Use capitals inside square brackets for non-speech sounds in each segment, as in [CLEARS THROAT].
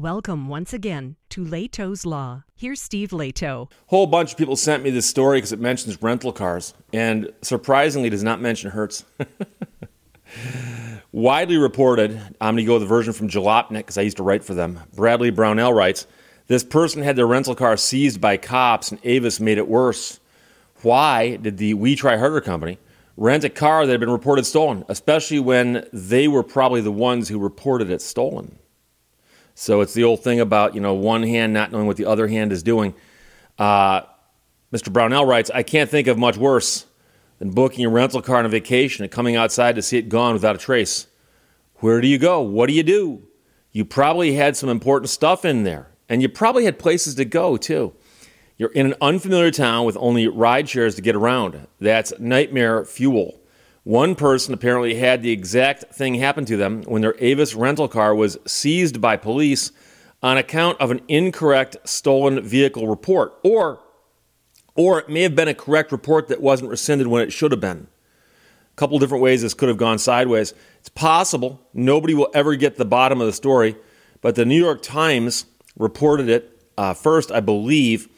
Welcome once again to Lehto's Law. Here's Steve Lehto. whole bunch of people sent me this story because it mentions rental cars, and surprisingly, does not mention Hertz. [LAUGHS] Widely reported, I'm going to go with the version from Jalopnik because I used to write for them. Bradley Brownell writes, this person had their rental car seized by cops, and Avis made it worse. Why did the We Try Harder company rent a car that had been reported stolen, especially when they were probably the ones who reported it stolen? So it's the old thing about, you know, one hand not knowing what the other hand is doing. Uh, Mr. Brownell writes, I can't think of much worse than booking a rental car on a vacation and coming outside to see it gone without a trace. Where do you go? What do you do? You probably had some important stuff in there, and you probably had places to go too. You're in an unfamiliar town with only ride shares to get around. That's nightmare fuel. One person apparently had the exact thing happen to them when their Avis rental car was seized by police on account of an incorrect stolen vehicle report, or, or it may have been a correct report that wasn't rescinded when it should have been. A couple different ways this could have gone sideways. It's possible. Nobody will ever get the bottom of the story, but the New York Times reported it uh, first, I believe,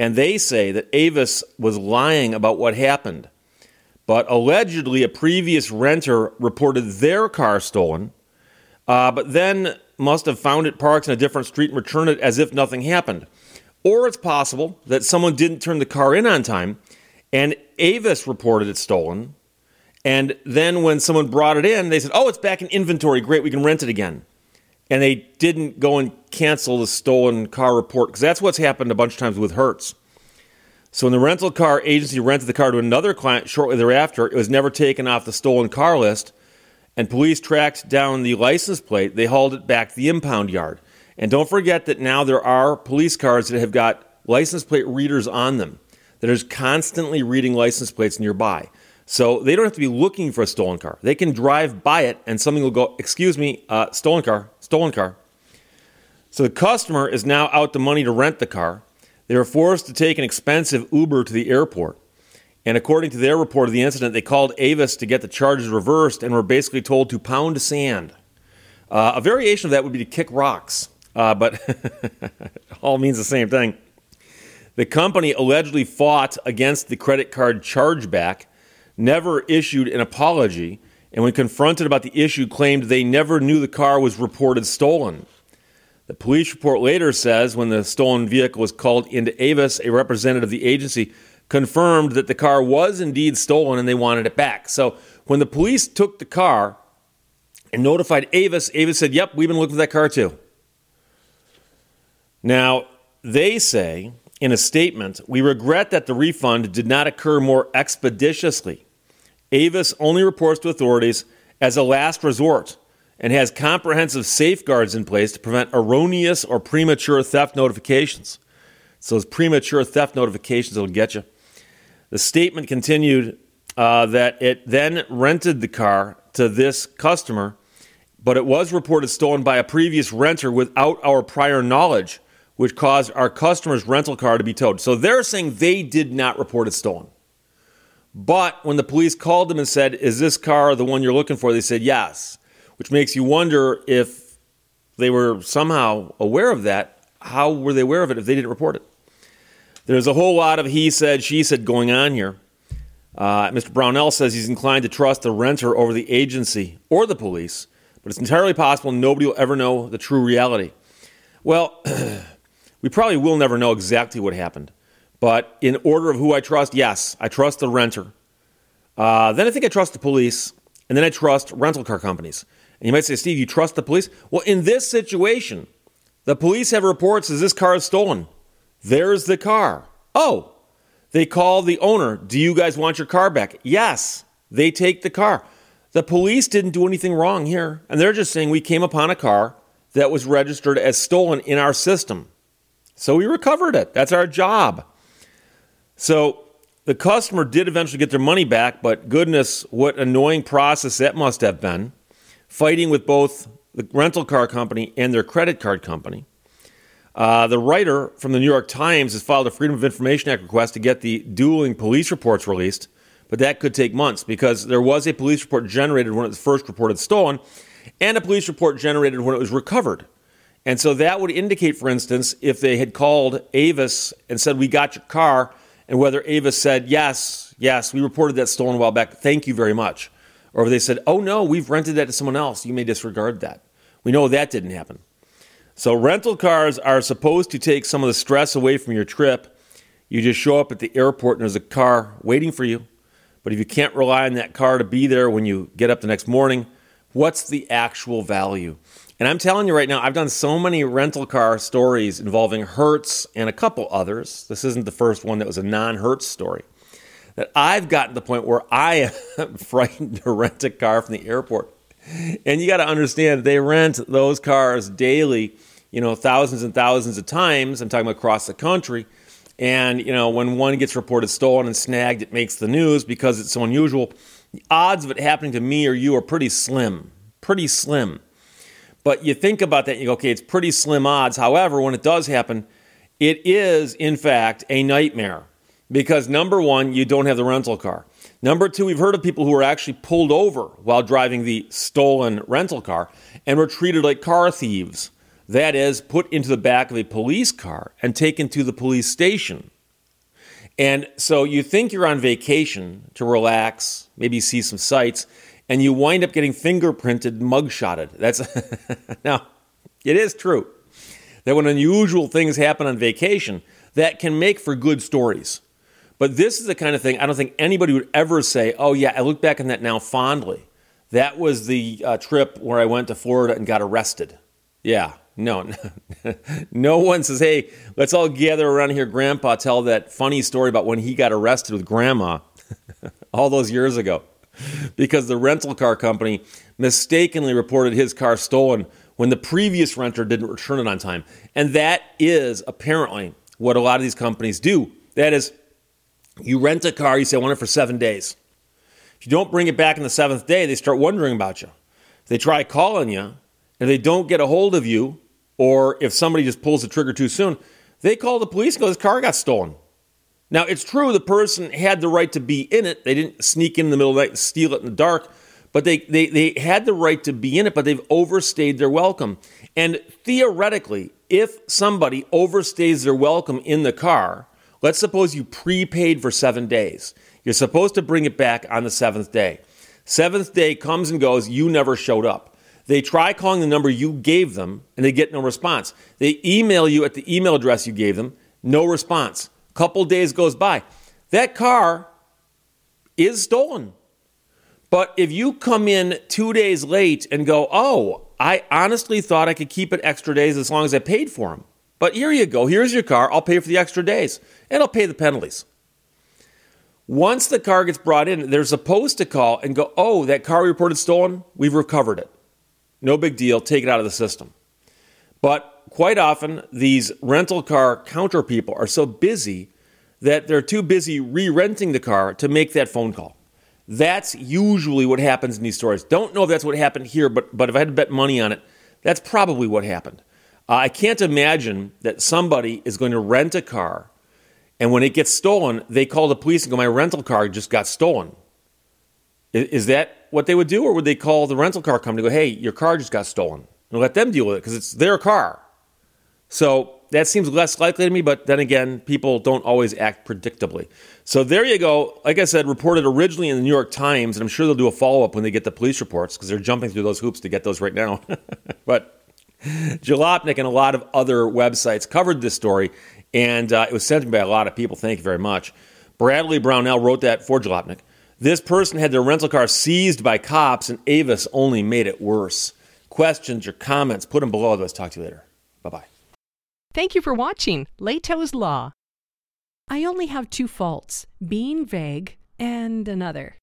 and they say that Avis was lying about what happened. But allegedly, a previous renter reported their car stolen, uh, but then must have found it parked in a different street and returned it as if nothing happened. Or it's possible that someone didn't turn the car in on time and Avis reported it stolen. And then when someone brought it in, they said, Oh, it's back in inventory. Great, we can rent it again. And they didn't go and cancel the stolen car report because that's what's happened a bunch of times with Hertz. So when the rental car agency rented the car to another client shortly thereafter, it was never taken off the stolen car list, and police tracked down the license plate. They hauled it back to the impound yard. And don't forget that now there are police cars that have got license plate readers on them that are constantly reading license plates nearby. So they don't have to be looking for a stolen car. They can drive by it and something will go, excuse me, uh, stolen car, stolen car. So the customer is now out the money to rent the car. They were forced to take an expensive Uber to the airport. And according to their report of the incident, they called Avis to get the charges reversed and were basically told to pound sand. Uh, a variation of that would be to kick rocks, uh, but [LAUGHS] all means the same thing. The company allegedly fought against the credit card chargeback, never issued an apology, and when confronted about the issue, claimed they never knew the car was reported stolen. The police report later says when the stolen vehicle was called into Avis, a representative of the agency confirmed that the car was indeed stolen and they wanted it back. So when the police took the car and notified Avis, Avis said, Yep, we've been looking for that car too. Now, they say in a statement, we regret that the refund did not occur more expeditiously. Avis only reports to authorities as a last resort and has comprehensive safeguards in place to prevent erroneous or premature theft notifications. So, those premature theft notifications will get you. The statement continued uh, that it then rented the car to this customer, but it was reported stolen by a previous renter without our prior knowledge, which caused our customer's rental car to be towed. So they're saying they did not report it stolen. But when the police called them and said, Is this car the one you're looking for? They said yes which makes you wonder if they were somehow aware of that. How were they aware of it if they didn't report it? There's a whole lot of he said, she said going on here. Uh, Mr. Brownell says he's inclined to trust the renter over the agency or the police, but it's entirely possible nobody will ever know the true reality. Well, [CLEARS THROAT] we probably will never know exactly what happened, but in order of who I trust, yes, I trust the renter. Uh, then I think I trust the police, and then I trust rental car companies. And you might say, Steve, you trust the police? Well, in this situation, the police have reports that this car is stolen. There's the car. Oh, they call the owner. Do you guys want your car back? Yes. They take the car. The police didn't do anything wrong here. And they're just saying we came upon a car that was registered as stolen in our system. So we recovered it. That's our job. So the customer did eventually get their money back, but goodness, what annoying process that must have been fighting with both the rental car company and their credit card company. Uh, the writer from the New York Times has filed a Freedom of Information Act request to get the dueling police reports released, but that could take months because there was a police report generated when it was first reported stolen and a police report generated when it was recovered. And so that would indicate, for instance, if they had called Avis and said, We got your car, and whether Avis said, Yes, yes, we reported that stolen a while back, thank you very much. Or if they said, Oh no, we've rented that to someone else, you may disregard that. We know that didn't happen. So rental cars are supposed to take some of the stress away from your trip. You just show up at the airport and there's a car waiting for you. But if you can't rely on that car to be there when you get up the next morning, what's the actual value? And I'm telling you right now, I've done so many rental car stories involving Hertz and a couple others. This isn't the first one that was a non Hertz story. That I've gotten to the point where I am [LAUGHS] frightened to rent a car from the airport. And you got to understand, they rent those cars daily, you know, thousands and thousands of times. I'm talking across the country. And, you know, when one gets reported stolen and snagged, it makes the news because it's so unusual. The odds of it happening to me or you are pretty slim. Pretty slim. But you think about that and you go, okay, it's pretty slim odds. However, when it does happen, it is, in fact, a nightmare. Because number one, you don't have the rental car. Number two, we've heard of people who were actually pulled over while driving the stolen rental car and were treated like car thieves. That is, put into the back of a police car and taken to the police station. And so you think you're on vacation to relax, maybe see some sights, and you wind up getting fingerprinted, mugshotted. That's [LAUGHS] now, it is true that when unusual things happen on vacation, that can make for good stories. But this is the kind of thing I don't think anybody would ever say, oh, yeah, I look back on that now fondly. That was the uh, trip where I went to Florida and got arrested. Yeah, no, [LAUGHS] no one says, hey, let's all gather around here, Grandpa, tell that funny story about when he got arrested with Grandma [LAUGHS] all those years ago. Because the rental car company mistakenly reported his car stolen when the previous renter didn't return it on time. And that is apparently what a lot of these companies do. That is, you rent a car, you say, I want it for seven days. If you don't bring it back in the seventh day, they start wondering about you. They try calling you, and they don't get a hold of you, or if somebody just pulls the trigger too soon, they call the police and go, This car got stolen. Now, it's true the person had the right to be in it. They didn't sneak in, in the middle of the night and steal it in the dark, but they, they, they had the right to be in it, but they've overstayed their welcome. And theoretically, if somebody overstays their welcome in the car, let's suppose you prepaid for seven days. You're supposed to bring it back on the seventh day. Seventh day comes and goes, you never showed up. They try calling the number you gave them and they get no response. They email you at the email address you gave them, no response. Couple days goes by. That car is stolen. But if you come in two days late and go, oh, I honestly thought I could keep it extra days as long as I paid for them. But here you go. Here's your car. I'll pay for the extra days and I'll pay the penalties. Once the car gets brought in, they're supposed to call and go, oh, that car reported stolen, we've recovered it. No big deal. Take it out of the system. But quite often, these rental car counter people are so busy that they're too busy re renting the car to make that phone call. That's usually what happens in these stories. Don't know if that's what happened here, but, but if I had to bet money on it, that's probably what happened. Uh, I can't imagine that somebody is going to rent a car and when it gets stolen, they call the police and go, My rental car just got stolen. Is, is that what they would do, or would they call the rental car company and go, hey, your car just got stolen, and let them deal with it because it's their car? So that seems less likely to me, but then again, people don't always act predictably. So there you go. Like I said, reported originally in the New York Times, and I'm sure they'll do a follow up when they get the police reports because they're jumping through those hoops to get those right now. [LAUGHS] but Jalopnik and a lot of other websites covered this story, and uh, it was sent to me by a lot of people. Thank you very much. Bradley Brownell wrote that for Jalopnik. This person had their rental car seized by cops, and Avis only made it worse. Questions or comments, put them below. Otherwise, talk to you later. Bye bye. Thank you for watching Lehto's Law. I only have two faults being vague and another.